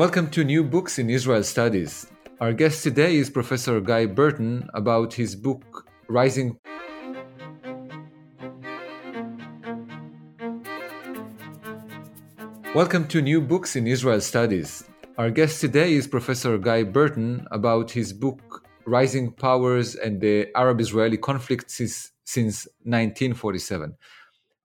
Welcome to New Books in Israel Studies. Our guest today is Professor Guy Burton about his book Rising. Welcome to New Books in Israel Studies. Our guest today is Professor Guy Burton about his book Rising Powers and the Arab Israeli Conflict since, since 1947.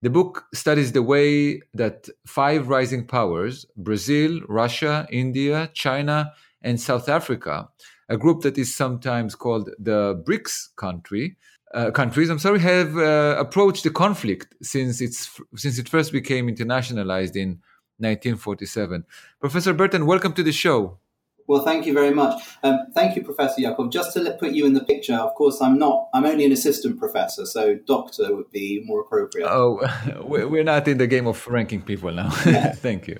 The book studies the way that five rising powers Brazil, Russia, India, China, and South Africa, a group that is sometimes called the BRICS country, uh, countries, I'm sorry, have uh, approached the conflict since it's since it first became internationalized in 1947. Professor Burton, welcome to the show. Well, thank you very much. Um, thank you, Professor Yakov. Just to let, put you in the picture, of course, I'm not. I'm only an assistant professor, so doctor would be more appropriate. Oh, we're not in the game of ranking people now. thank you.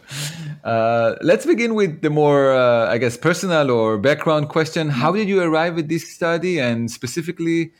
Uh, let's begin with the more, uh, I guess, personal or background question. How did you arrive at this study, and specifically,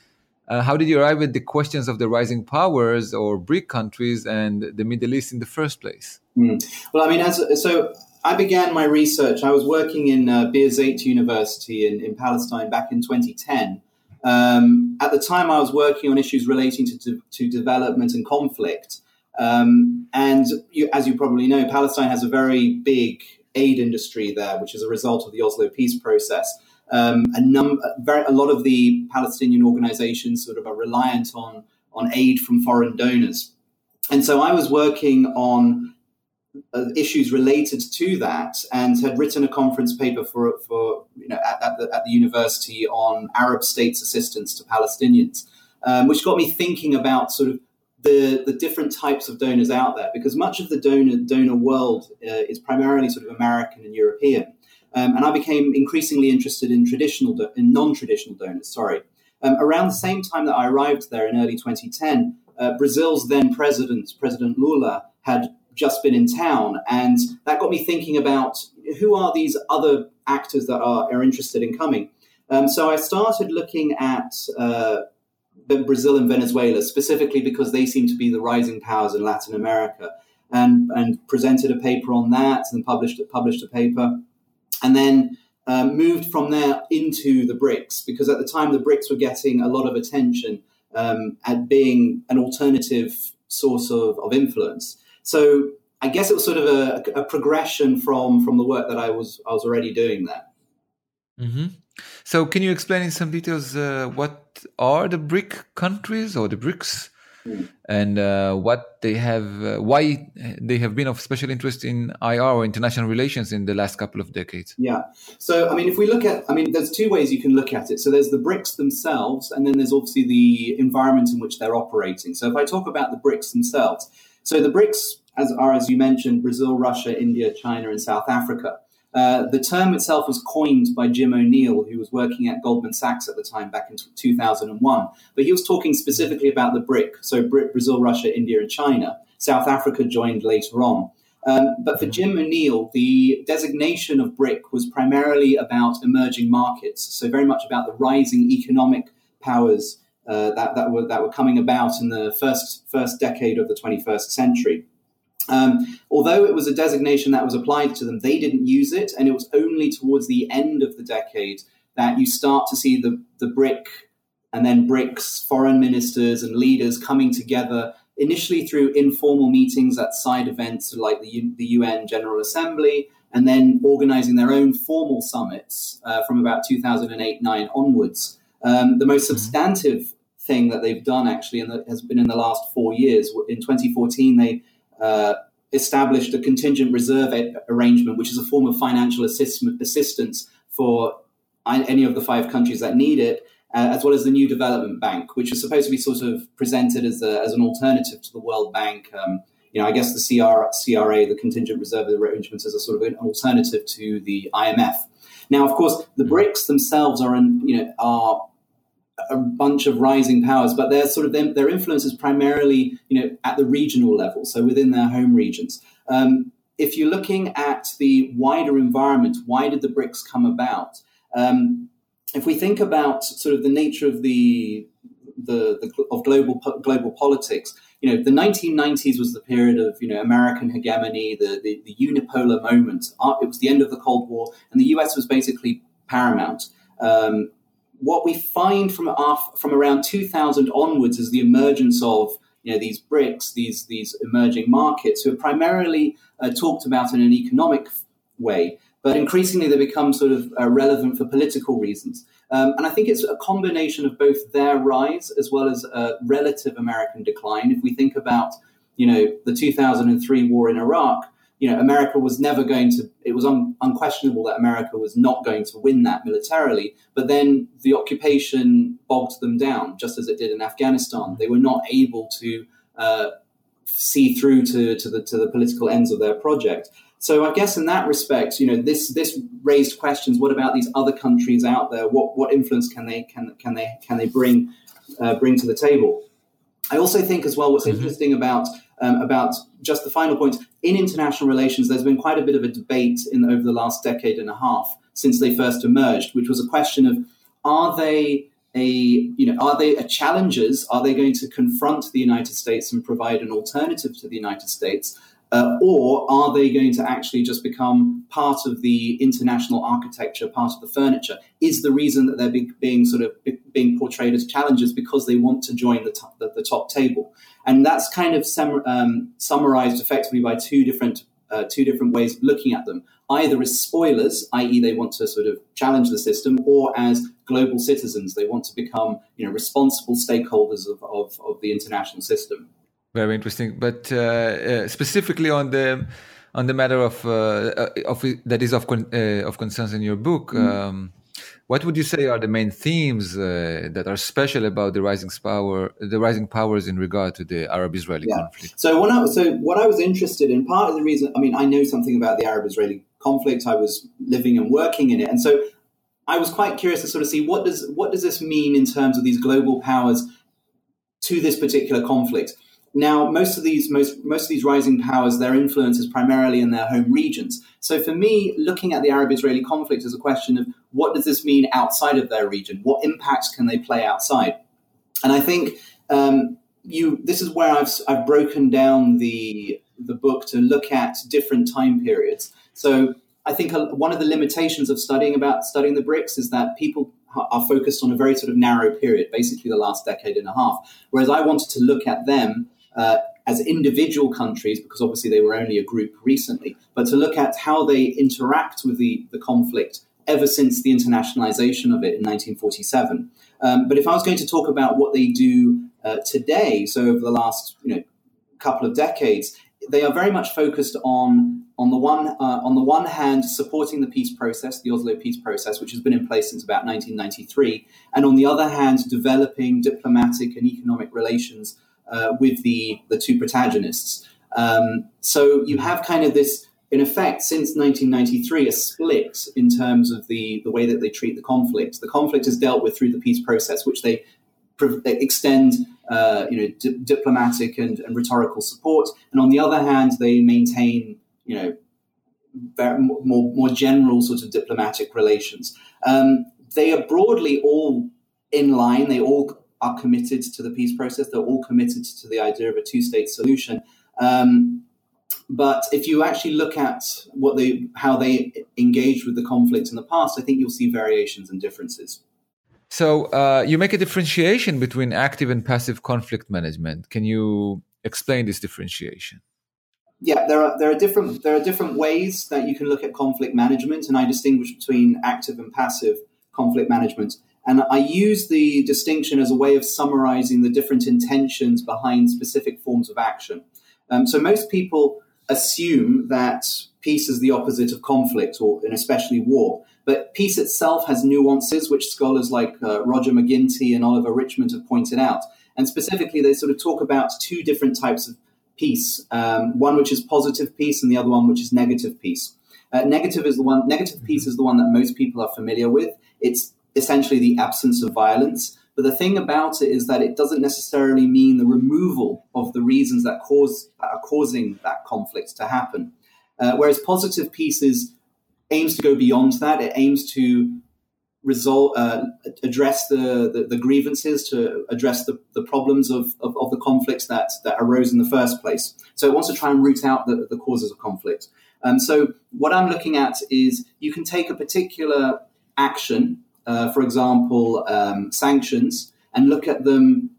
uh, how did you arrive at the questions of the rising powers or BRIC countries and the Middle East in the first place? Mm. Well, I mean, as so I began my research. I was working in uh, Birzeit University in, in Palestine back in 2010. Um, at the time, I was working on issues relating to, to, development and conflict. Um, and you, as you probably know, Palestine has a very big aid industry there, which is a result of the Oslo peace process. Um, a, num- very, a lot of the Palestinian organizations sort of are reliant on, on aid from foreign donors. And so I was working on issues related to that and had written a conference paper for, for you know, at, at, the, at the university on Arab states' assistance to Palestinians, um, which got me thinking about sort of the, the different types of donors out there because much of the donor, donor world uh, is primarily sort of American and European. Um, and I became increasingly interested in traditional, in non-traditional donors. Sorry. Um, around the same time that I arrived there in early 2010, uh, Brazil's then president, President Lula, had just been in town. And that got me thinking about who are these other actors that are, are interested in coming. Um, so I started looking at uh, Brazil and Venezuela specifically because they seem to be the rising powers in Latin America, and and presented a paper on that and published published a paper, and then. Um, moved from there into the BRICS because at the time the BRICS were getting a lot of attention um, at being an alternative source of, of influence. So I guess it was sort of a, a progression from from the work that I was I was already doing there. Mm-hmm. So can you explain in some details uh, what are the BRIC countries or the BRICS? Mm. And uh, what they have, uh, why they have been of special interest in IR or international relations in the last couple of decades. Yeah. So, I mean, if we look at, I mean, there's two ways you can look at it. So, there's the BRICS themselves, and then there's obviously the environment in which they're operating. So, if I talk about the BRICS themselves, so the BRICS as are, as you mentioned, Brazil, Russia, India, China, and South Africa. Uh, the term itself was coined by Jim O'Neill, who was working at Goldman Sachs at the time back in 2001. But he was talking specifically about the BRIC, so Brazil, Russia, India, and China. South Africa joined later on. Um, but for Jim O'Neill, the designation of BRIC was primarily about emerging markets, so very much about the rising economic powers uh, that, that, were, that were coming about in the first, first decade of the 21st century. Um, although it was a designation that was applied to them, they didn't use it, and it was only towards the end of the decade that you start to see the, the BRIC and then BRICS foreign ministers and leaders coming together initially through informal meetings at side events like the, the UN General Assembly, and then organizing their own formal summits uh, from about 2008 9 onwards. Um, the most mm-hmm. substantive thing that they've done actually and that has been in the last four years. In 2014, they uh, established a contingent reserve a- arrangement, which is a form of financial assist- assistance for any of the five countries that need it, uh, as well as the New Development Bank, which is supposed to be sort of presented as, a, as an alternative to the World Bank. Um, you know, I guess the CR, CRA, the contingent reserve arrangements, is a sort of an alternative to the IMF. Now, of course, the BRICS themselves are, in, you know, are a bunch of rising powers, but their sort of their, their influence is primarily you know at the regional level, so within their home regions. Um, if you're looking at the wider environment, why did the BRICS come about? Um, if we think about sort of the nature of the the, the of global global politics, you know, the 1990s was the period of, you know, American hegemony, the, the, the unipolar moment. Uh, it was the end of the Cold War, and the US was basically paramount. Um, what we find from, from around 2000 onwards is the emergence of you know, these BRICS, these, these emerging markets, who are primarily uh, talked about in an economic way, but increasingly they become sort of uh, relevant for political reasons. Um, and I think it's a combination of both their rise as well as a relative American decline. If we think about, you know, the 2003 war in Iraq, you know, America was never going to, it was un, unquestionable that America was not going to win that militarily. But then the occupation bogged them down, just as it did in Afghanistan. They were not able to uh, see through to, to, the, to the political ends of their project. So I guess in that respect, you know, this this raised questions. What about these other countries out there? What what influence can they can can they can they bring uh, bring to the table? I also think as well what's mm-hmm. interesting about um, about just the final point in international relations. There's been quite a bit of a debate in over the last decade and a half since they first emerged, which was a question of are they a you know are they a challengers? Are they going to confront the United States and provide an alternative to the United States? Uh, or are they going to actually just become part of the international architecture, part of the furniture? Is the reason that they're be, being sort of be, being portrayed as challengers because they want to join the top, the, the top table? And that's kind of um, summarized effectively by two different uh, two different ways of looking at them: either as spoilers, i.e., they want to sort of challenge the system, or as global citizens, they want to become you know responsible stakeholders of, of, of the international system. Very interesting. But uh, uh, specifically on the on the matter of uh, of that is of con- of concerns in your book. Mm. Um, what would you say are the main themes uh, that are special about the rising power, the rising powers in regard to the Arab-Israeli yeah. conflict? So, when I, so what I was interested in, part of the reason, I mean, I know something about the Arab-Israeli conflict. I was living and working in it, and so I was quite curious to sort of see what does what does this mean in terms of these global powers to this particular conflict. Now, most of these most most of these rising powers, their influence is primarily in their home regions. So, for me, looking at the Arab-Israeli conflict is a question of what does this mean outside of their region? What impacts can they play outside? And I think um, you this is where I've I've broken down the the book to look at different time periods. So, I think one of the limitations of studying about studying the BRICS is that people are focused on a very sort of narrow period, basically the last decade and a half. Whereas I wanted to look at them uh, as individual countries, because obviously they were only a group recently, but to look at how they interact with the, the conflict ever since the internationalization of it in 1947. Um, but if I was going to talk about what they do uh, today, so over the last you know couple of decades, they are very much focused on on the one uh, on the one hand supporting the peace process, the Oslo peace process, which has been in place since about 1993, and on the other hand, developing diplomatic and economic relations uh, with the, the two protagonists. Um, so you have kind of this, in effect, since 1993, a split in terms of the, the way that they treat the conflict. The conflict is dealt with through the peace process, which they, they extend uh, you know, di- diplomatic and, and rhetorical support. And on the other hand, they maintain you know, more, more general sort of diplomatic relations. Um, they are broadly all in line. They all are committed to the peace process. They're all committed to the idea of a two state solution. Um, but if you actually look at what they, how they engaged with the conflict in the past, I think you'll see variations and differences. So uh, you make a differentiation between active and passive conflict management. Can you explain this differentiation? Yeah, there are there are different there are different ways that you can look at conflict management, and I distinguish between active and passive conflict management. And I use the distinction as a way of summarizing the different intentions behind specific forms of action. Um, so most people assume that peace is the opposite of conflict, or and especially war. But peace itself has nuances, which scholars like uh, Roger Mac Ginty and Oliver Richmond have pointed out. And specifically, they sort of talk about two different types of peace: um, one which is positive peace, and the other one which is negative peace. Uh, negative is the one. Negative peace is the one that most people are familiar with. It's essentially the absence of violence. But the thing about it is that it doesn't necessarily mean the removal of the reasons that cause are causing that conflict to happen. Uh, whereas positive peace is, aims to go beyond that. It aims to resolve, uh, address the, the, the, grievances, to address the, the problems of, of, of, the conflicts that, that arose in the first place. So it wants to try and root out the, the causes of conflict. Um, so what I'm looking at is you can take a particular action, uh, for example, um, sanctions, and look at them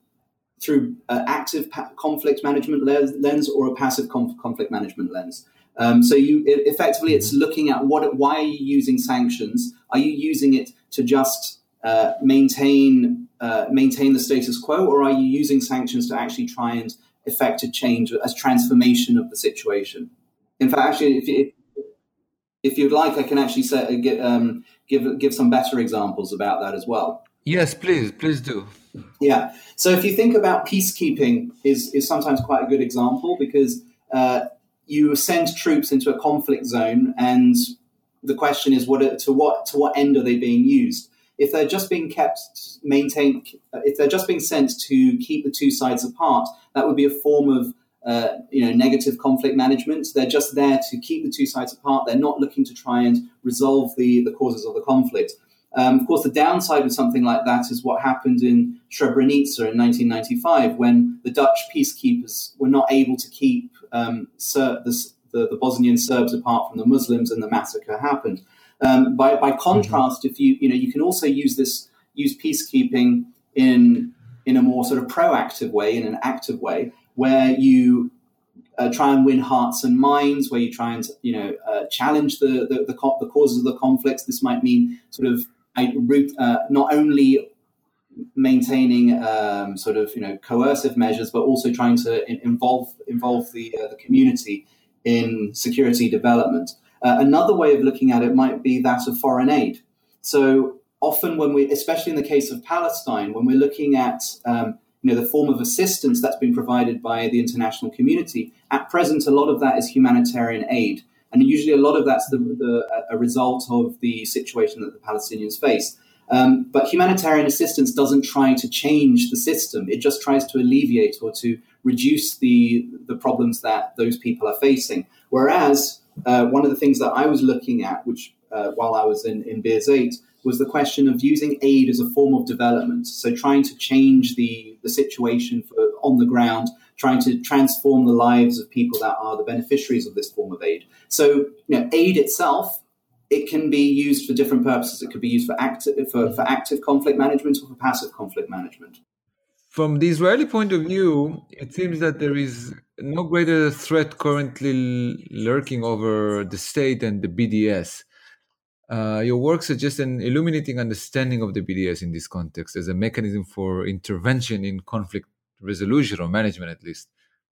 through uh, active pa- conflict management lens or a passive conf- conflict management lens. Um, so you effectively, it's mm-hmm. looking at what, why are you using sanctions? Are you using it to just uh, maintain uh, maintain the status quo, or are you using sanctions to actually try and effect a change as transformation of the situation? In fact, actually, if, if, if you'd like, I can actually say, give, um, give give some better examples about that as well. Yes, please, please do. Yeah. So if you think about peacekeeping, is is sometimes quite a good example because uh, you send troops into a conflict zone, and the question is, what to what to what end are they being used? If they're just being kept maintained, if they're just being sent to keep the two sides apart, that would be a form of uh, you know negative conflict management. They're just there to keep the two sides apart. They're not looking to try and resolve the the causes of the conflict. Um, of course, the downside of something like that is what happened in Srebrenica in 1995 when the Dutch peacekeepers were not able to keep um, Ser- the, the, the, Bosnian Serbs apart from the Muslims, and the massacre happened. Um, by, by contrast, mm-hmm. if you you know you can also use this use peacekeeping in in a more sort of proactive way, in an active way, where you uh, try and win hearts and minds, where you try and you know uh, challenge the the, the, co- the causes of the conflicts. This might mean sort of uh, not only maintaining um, sort of you know coercive measures, but also trying to involve involve the uh, the community in security development. Uh, another way of looking at it might be that of foreign aid. So often, when we, especially in the case of Palestine, when we're looking at um, you know the form of assistance that's been provided by the international community, at present, a lot of that is humanitarian aid. And usually, a lot of that's the, the, a result of the situation that the Palestinians face. Um, but humanitarian assistance doesn't try to change the system, it just tries to alleviate or to reduce the, the problems that those people are facing. Whereas, uh, one of the things that I was looking at, which uh, while I was in, in Birzeit, was the question of using aid as a form of development. So, trying to change the, the situation for, on the ground, trying to transform the lives of people that are the beneficiaries of this form of aid. So, you know, aid itself it can be used for different purposes. It could be used for active for, for active conflict management or for passive conflict management. From the Israeli point of view, it seems that there is no greater threat currently lurking over the state and the BDS. Uh, your work suggests an illuminating understanding of the BDS in this context as a mechanism for intervention in conflict resolution or management, at least.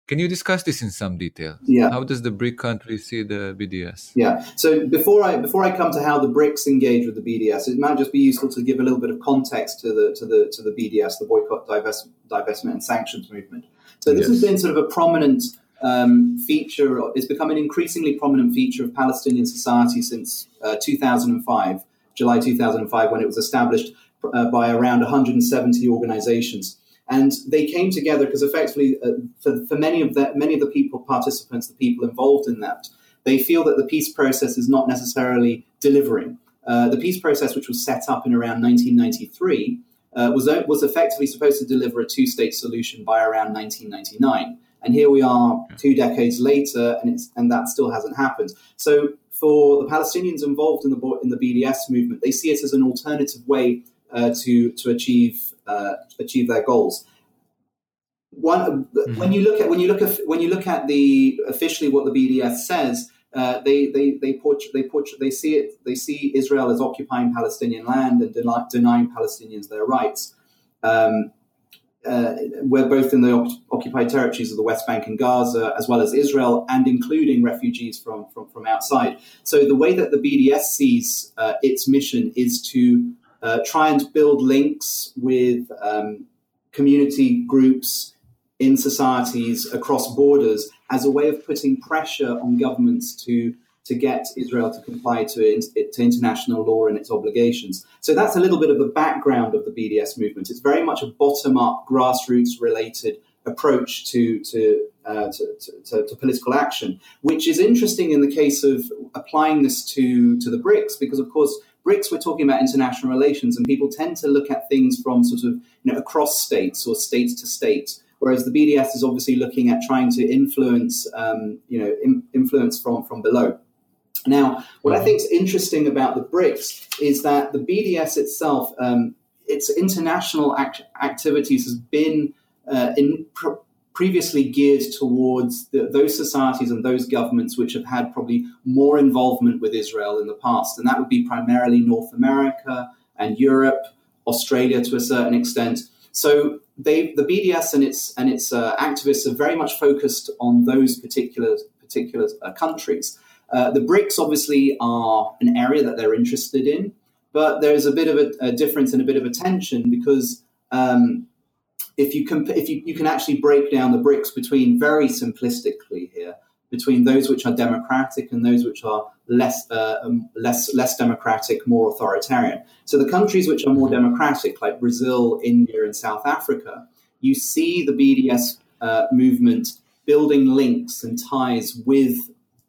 Can you discuss this in some detail? Yeah. How does the BRIC country see the BDS? Yeah. So before I before I come to how the BRICS engage with the BDS, it might just be useful to give a little bit of context to the to the to the BDS, the boycott, divest, divestment, and sanctions movement. So this yes. has been sort of a prominent um, feature. It's become an increasingly prominent feature of Palestinian society since uh, 2005, July 2005, when it was established uh, by around 170 organizations and they came together because effectively, uh, for, for many of the many of the people participants, the people involved in that, they feel that the peace process is not necessarily delivering. Uh, the peace process, which was set up in around 1993, uh, was was effectively supposed to deliver a two-state solution by around 1999. And here we are, two decades later, and it's and that still hasn't happened. So for the Palestinians involved in the in the BDS movement, they see it as an alternative way uh, to to achieve uh, achieve their goals. One, mm-hmm. when you look at when you look at when you look at the officially what the BDS says, uh, they they they portray, they portray, they see it they see Israel as occupying Palestinian land and deny, denying Palestinians their rights. Um, uh, we're both in the occupied territories of the West Bank and Gaza, as well as Israel, and including refugees from, from, from outside. So, the way that the BDS sees uh, its mission is to uh, try and build links with um, community groups in societies across borders as a way of putting pressure on governments to to get Israel to comply to, to international law and its obligations. So that's a little bit of the background of the BDS movement. It's very much a bottom up, grassroots related approach to to, uh, to, to, to, political action, which is interesting in the case of applying this to, to the BRICS, because of course BRICS, we're talking about international relations, and people tend to look at things from sort of you know across states or states to state. Whereas the BDS is obviously looking at trying to influence, um, you know, in, influence from from below. Now, what I think is interesting about the BRICS is that the BDS itself, um, its international act- activities has been uh, in pr- previously geared towards the, those societies and those governments which have had probably more involvement with Israel in the past, and that would be primarily North America and Europe, Australia to a certain extent. So they, the BDS and its and its uh, activists are very much focused on those particular particular uh, countries. Uh, the BRICS obviously are an area that they're interested in, but there's a bit of a, a difference and a bit of a tension because um, if you comp- if you, you can actually break down the BRICS between very simplistically here between those which are democratic and those which are less uh, um, less less democratic, more authoritarian. So the countries which are more democratic, like Brazil, India, and South Africa, you see the BDS uh, movement building links and ties with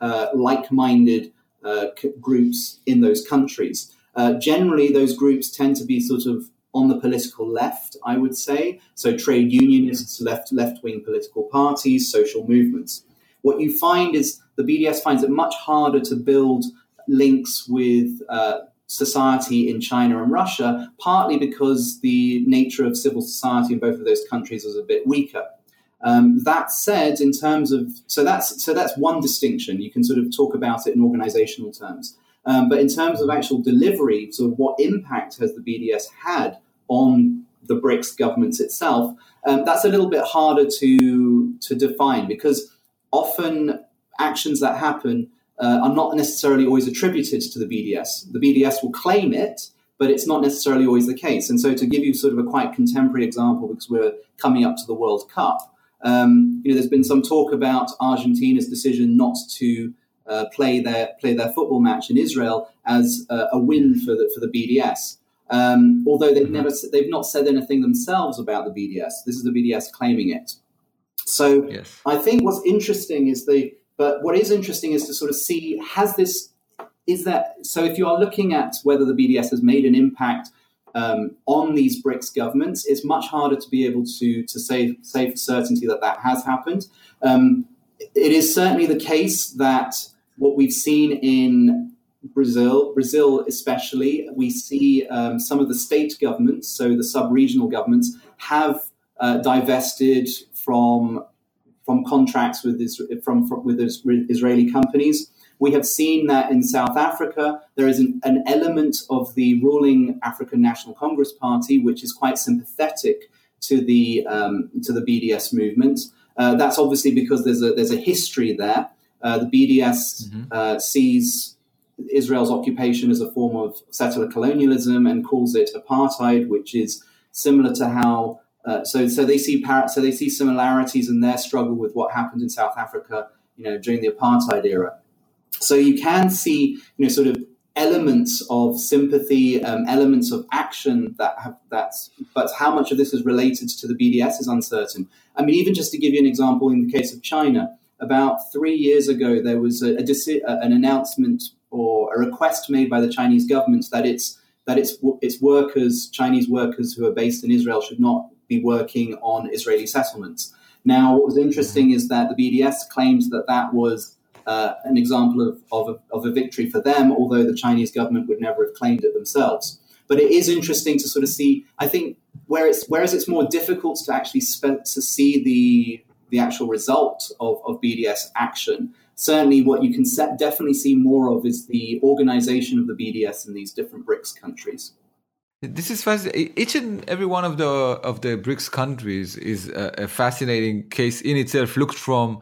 uh, like-minded uh, c- groups in those countries. Uh, generally, those groups tend to be sort of on the political left, I would say. So trade unionists, left left wing political parties, social movements. What you find is the BDS finds it much harder to build links with uh, society in China and Russia, partly because the nature of civil society in both of those countries was a bit weaker. Um, that said, in terms of so that's so that's one distinction. You can sort of talk about it in organizational terms. Um, but in terms of actual delivery, so what impact has the BDS had on the BRICS governments itself? Um, that's a little bit harder to to define because often actions that happen uh, are not necessarily always attributed to the BDS. The BDS will claim it, but it's not necessarily always the case. And so, to give you sort of a quite contemporary example, because we're coming up to the World Cup, um, you know, there's been some talk about Argentina's decision not to uh, play their play their football match in Israel as uh, a win for the for the BDS. Um, although they've mm-hmm. never they've not said anything themselves about the BDS. This is the BDS claiming it. So yes. I think what's interesting is the but what is interesting is to sort of see has this is that so if you are looking at whether the BDS has made an impact um, on these BRICS governments, it's much harder to be able to to say say for certainty that that has happened. Um, it is certainly the case that what we've seen in Brazil, Brazil especially, we see um, some of the state governments, so the sub-regional governments, have uh, divested from from contracts with from, from with Israeli companies. We have seen that in South Africa, there is an, an, element of the ruling African National Congress Party which is quite sympathetic to the um, to the BDS movement. Uh, that's obviously because there's a there's a history there. Uh, the BDS mm-hmm. uh, sees Israel's occupation as a form of settler colonialism and calls it apartheid, which is similar to how. Uh, so, so they see par- so they see similarities in their struggle with what happened in South Africa, you know, during the apartheid era. So you can see, you know, sort of elements of sympathy, um, elements of action that have that's. But how much of this is related to the BDS is uncertain. I mean, even just to give you an example, in the case of China, about three years ago, there was a, a deci- an announcement or a request made by the Chinese government that its that its its workers, Chinese workers who are based in Israel, should not be working on Israeli settlements. Now, what was interesting is that the BDS claims that that was uh, an example of, of a, of, a, victory for them, although the Chinese government would never have claimed it themselves. But it is interesting to sort of see. I think where it's whereas it's more difficult to actually spe- to see the the actual result of, of BDS action. Certainly, what you can definitely see more of is the organization of the BDS in these different BRICS countries. This is fascinating. Each and every one of the of the BRICS countries is a, a fascinating case in itself, looked from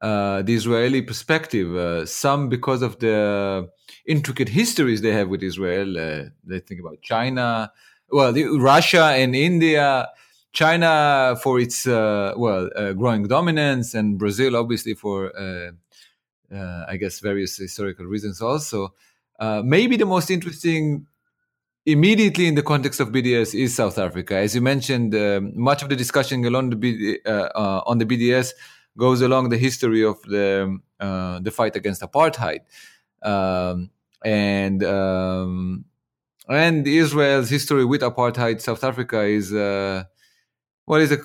uh, the Israeli perspective. Uh, some because of the intricate histories they have with Israel. Uh, they think about China, well, the, Russia and India. China for its uh, well uh, growing dominance, and Brazil obviously for uh, uh I guess various historical reasons also. Uh, maybe the most interesting immediately in the context of BDS is South Africa. As you mentioned, um, much of the discussion along the BD, uh, on the BDS goes along the history of the the fight against apartheid, um, and um, and Israel's history with apartheid South Africa is uh, well, is a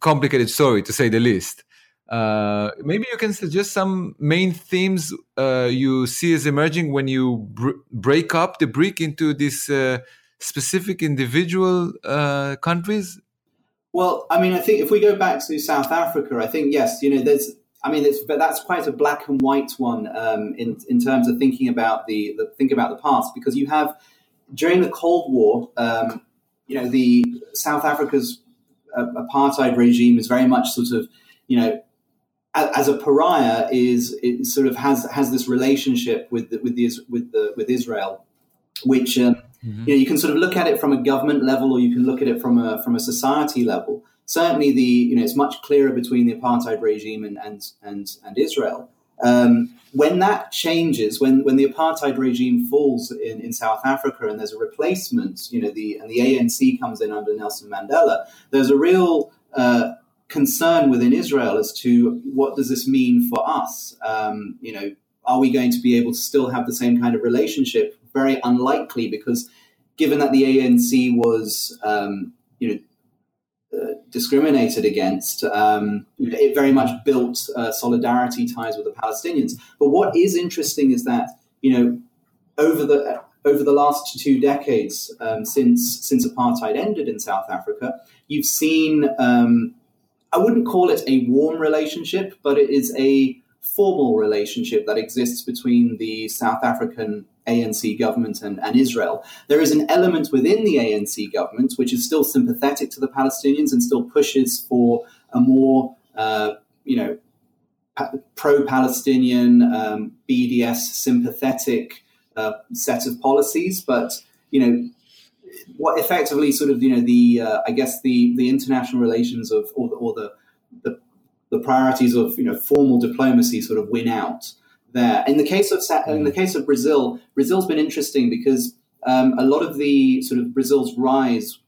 complicated story to say the least. Uh, maybe you can suggest some main themes uh, you see as emerging when you br- break up the BRIC into these uh, specific individual uh, countries. Well, I mean, I think if we go back to South Africa, I think yes, you know, there's. I mean, it's, but that's quite a black and white one um, in in terms of thinking about the, the think about the past because you have during the Cold War, um, you know, the South Africa's uh, apartheid regime is very much sort of, you know, as a pariah is it sort of has has this relationship with the, with the with the with Israel, which um, mm-hmm. you know you can sort of look at it from a government level or you can look at it from a from a society level. Certainly, the you know it's much clearer between the apartheid regime and and and, and Israel. Um, when that changes, when when the apartheid regime falls in, in South Africa and there's a replacement, you know, the and the ANC comes in under Nelson Mandela, there's a real uh, concern within Israel as to what does this mean for us? Um, you know, are we going to be able to still have the same kind of relationship? Very unlikely, because given that the ANC was, um, you know, uh, discriminated against, um, it very much built uh, solidarity ties with the Palestinians. But what is interesting is that you know over the over the last two decades um, since since apartheid ended in South Africa, you've seen um, I wouldn't call it a warm relationship, but it is a formal relationship that exists between the South African ANC government and, and, Israel. There is an element within the ANC government which is still sympathetic to the Palestinians and still pushes for a more, uh, you know, pro-Palestinian, um, BDS sympathetic uh, set of policies. But you know, what effectively sort of you know the uh, I guess the the international relations of or the, or the, the the priorities of you know formal diplomacy sort of win out there. In the case of in the mm. case of Brazil, Brazil's been interesting because um, a lot of the sort of Brazil's rise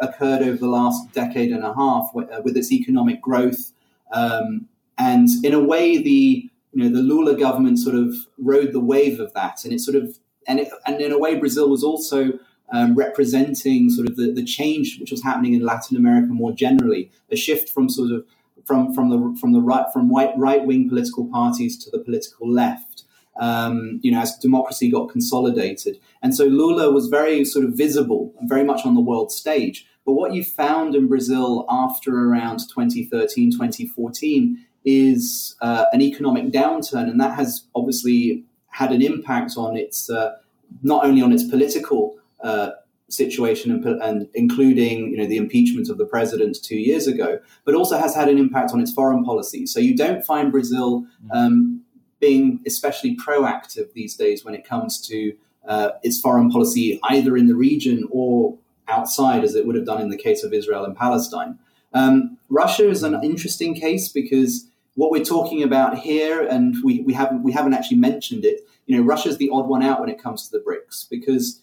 occurred over the last decade and a half with, uh, with its economic growth, um, and in a way, the you know the Lula government sort of rode the wave of that, and it sort of and it, and in a way, Brazil was also um, representing sort of the, the change which was happening in Latin America more generally, a shift from sort of from from the from the right from white right wing political parties to the political left. Um, you know, as democracy got consolidated, and so Lula was very sort of visible and very much on the world stage. But what you found in Brazil after around 2013, 2014 is uh, an economic downturn, and that has obviously had an impact on its uh, not only on its political uh, situation and, and, including you know the impeachment of the president two years ago, but also has had an impact on its foreign policy. So you don't find Brazil mm. um, being especially proactive these days when it comes to uh, its foreign policy, either in the region or outside, as it would have done in the case of Israel and Palestine. Um, Russia is an interesting case because what we're talking about here, and we, we haven't we haven't actually mentioned it. You know, Russia is the odd one out when it comes to the BRICS because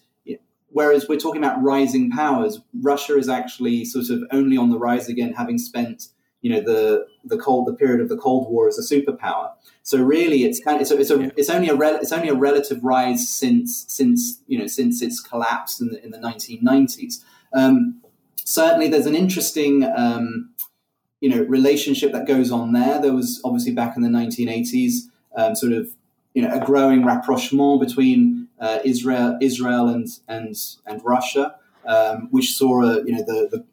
Whereas we're talking about rising powers, Russia is actually sort of only on the rise again, having spent you know the the cold the period of the Cold War as a superpower. So really, it's kind of, it's a, it's, a, it's only a rel, it's only a relative rise since since you know since its collapse in the in the 1990s. Um, certainly, there's an interesting um, you know relationship that goes on there. There was obviously back in the 1980s, um, sort of you know a growing rapprochement between uh, Israel, Israel and and and Russia, um, which saw a, you know the, the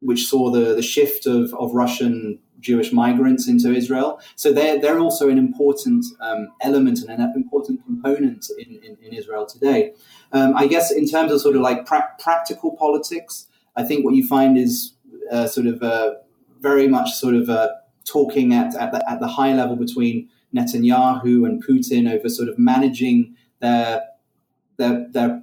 which saw the, the shift of, of Russian Jewish migrants into Israel. So they're, they're also an important um, element and an important component in, in, in Israel today. Um, I guess in terms of sort of like pra- practical politics, I think what you find is uh, sort of uh, very much sort of uh, talking at, at the, at the high level between Netanyahu and Putin over sort of managing their their, their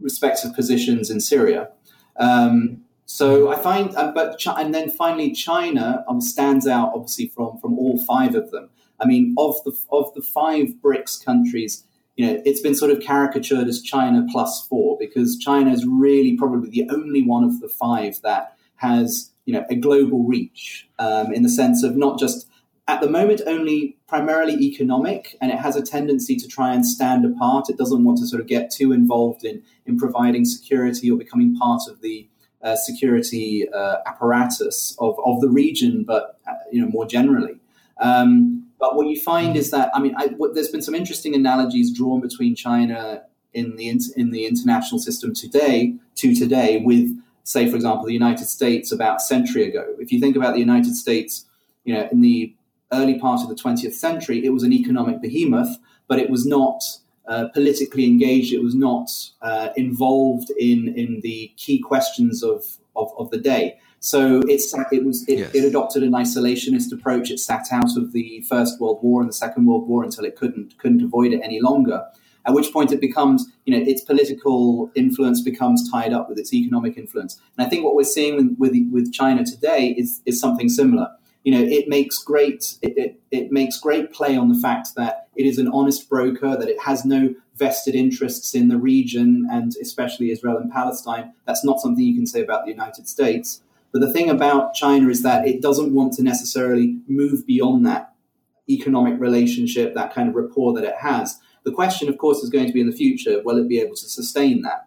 respective positions in Syria. Um, so I find, uh, but and then finally China um, stands out obviously from from all five of them. I mean, of the of the five BRICS countries, you know, it's been sort of caricatured as China plus four because China is really probably the only one of the five that has you know a global reach um, in the sense of not just at the moment only primarily economic, and it has a tendency to try and stand apart. It doesn't want to sort of get too involved in, in providing security or becoming part of the uh, security uh, apparatus of, of the region, but uh, you know more generally. Um, but what you find is that I mean, I, what, there's been some interesting analogies drawn between China in the in the international system today to today with, say, for example, the United States about a century ago. If you think about the United States, you know, in the early part of the 20th century, it was an economic behemoth, but it was not uh, politically engaged. It was not uh, involved in in the key questions of of, of the day. So it's it was it, yes. it, adopted an isolationist approach. It sat out of the First World War and the Second World War until it couldn't couldn't avoid it any longer. At which point it becomes you know its political influence becomes tied up with its economic influence. And I think what we're seeing with with, with China today is is something similar you know, it makes great it, it, it, makes great play on the fact that it is an honest broker, that it has no vested interests in the region and especially Israel and Palestine. That's not something you can say about the United States. But the thing about China is that it doesn't want to necessarily move beyond that economic relationship, that kind of rapport that it has. The question, of course, is going to be in the future will it be able to sustain that?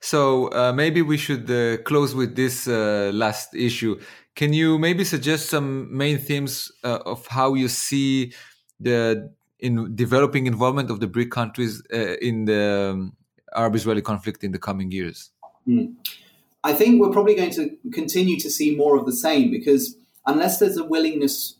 So uh, maybe we should uh, close with this uh, last issue. Can you maybe suggest some main themes uh, of how you see the in developing involvement of the BRIC countries uh, in the um, Arab-Israeli conflict in the coming years? Mm. I think we're probably going to continue to see more of the same because unless there's a willingness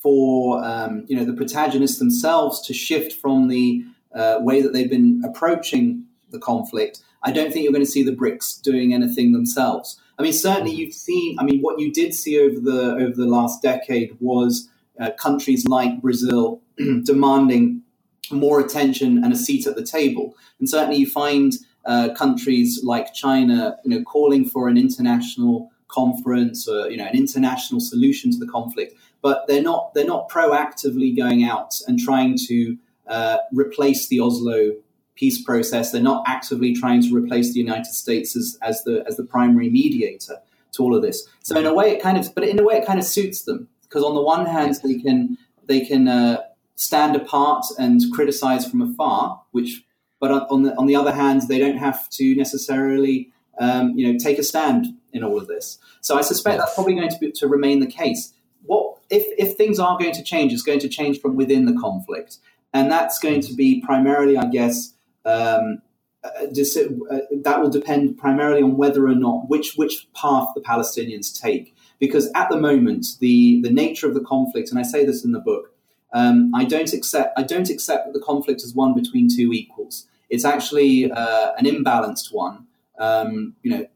for um, you know the protagonists themselves to shift from the uh, way that they've been approaching the conflict, I don't think you're going to see the BRICS doing anything themselves. I mean, certainly you've seen. I mean, what you did see over the over the last decade was uh, countries like Brazil demanding more attention and a seat at the table, and certainly you find uh, countries like China, you know, calling for an international conference or you know an international solution to the conflict, but they're not they're not proactively going out and trying to uh, replace the Oslo peace process. They're not actively trying to replace the United States as, as the as the primary mediator to all of this. So in a way, it kind of, but in a way, it kind of suits them because on the one hand, they can they can uh, stand apart and criticize from afar, which, but on the on the other hand, they don't have to necessarily um, you know take a stand in all of this. So I suspect that's probably going to be, to remain the case. What if if things are going to change? It's going to change from within the conflict, and that's going to be primarily, I guess um, uh, uh, that will depend primarily on whether or not which which path the Palestinians take. Because at the moment, the the nature of the conflict, and I say this in the book, um, I don't accept I don't accept that the conflict is one between two equals. It's actually uh, an imbalanced one. Um, you know,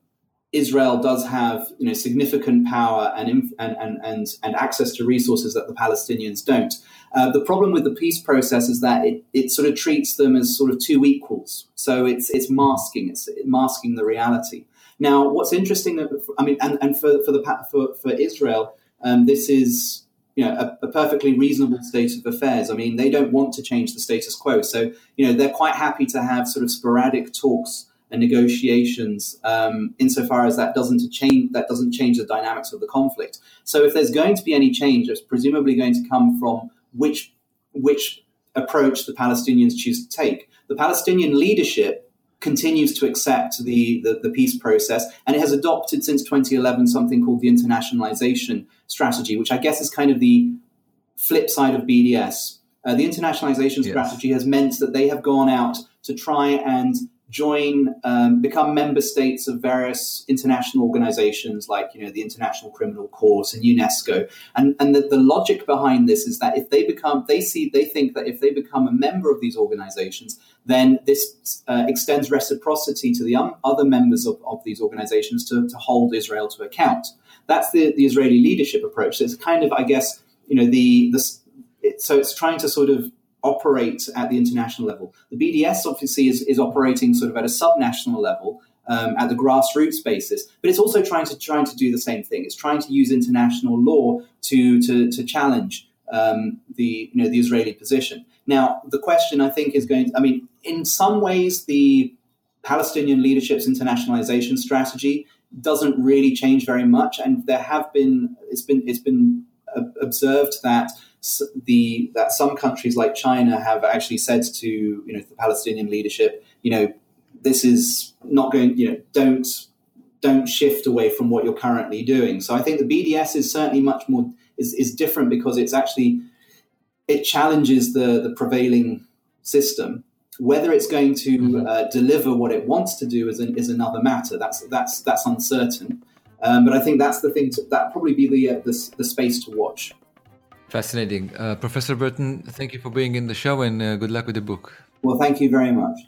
Israel does have you know significant power and and and and, access to resources that the Palestinians don't. Uh, the problem with the peace process is that it, it sort of treats them as sort of two equals. So it's it's masking it's masking the reality. Now, what's interesting, I mean, and, and for for the for for Israel, um, this is you know a, a, perfectly reasonable state of affairs. I mean, they don't want to change the status quo, so you know they're quite happy to have sort of sporadic talks and negotiations, um, insofar as that doesn't change that doesn't change the dynamics of the conflict. So, if there's going to be any change, it's presumably going to come from which which approach the Palestinians choose to take. The Palestinian leadership continues to accept the, the, the, peace process, and it has adopted since 2011 something called the internationalization strategy, which I guess is kind of the flip side of BDS. Uh, the internationalization yes. strategy has meant that they have gone out to try and join, um, become member states of various international organizations like, you know, the International Criminal Court and UNESCO. And, and the, the logic behind this is that if they become, they see, they think that if they become a member of these organizations, then this uh, extends reciprocity to the um, other members of, of these organizations to, to hold Israel to account. That's the, the Israeli leadership approach. So it's kind of, I guess, you know, the, the so it's trying to sort of operate at the international level. The BDS obviously is, is operating sort of at a subnational level um, at the grassroots basis, but it's also trying to trying to do the same thing. It's trying to use international law to to, to challenge um, the you know the Israeli position. Now, the question I think is going. To, I mean, in some ways, the Palestinian leadership's internationalization strategy doesn't really change very much, and there have been it's been it's been observed that the that some countries like China have actually said to you know the Palestinian leadership, you know, this is not going, you know, don't don't shift away from what you're currently doing. So I think the BDS is certainly much more is, is different because it's actually it challenges the the prevailing system. Whether it's going to mm-hmm. uh, deliver what it wants to do is, an, is another matter. That's that's that's uncertain. Um, but I think that's the thing to, that probably be the, uh, the, the space to watch. Fascinating, uh, Professor Burton. Thank you for being in the show, and uh, good luck with the book. Well, thank you very much.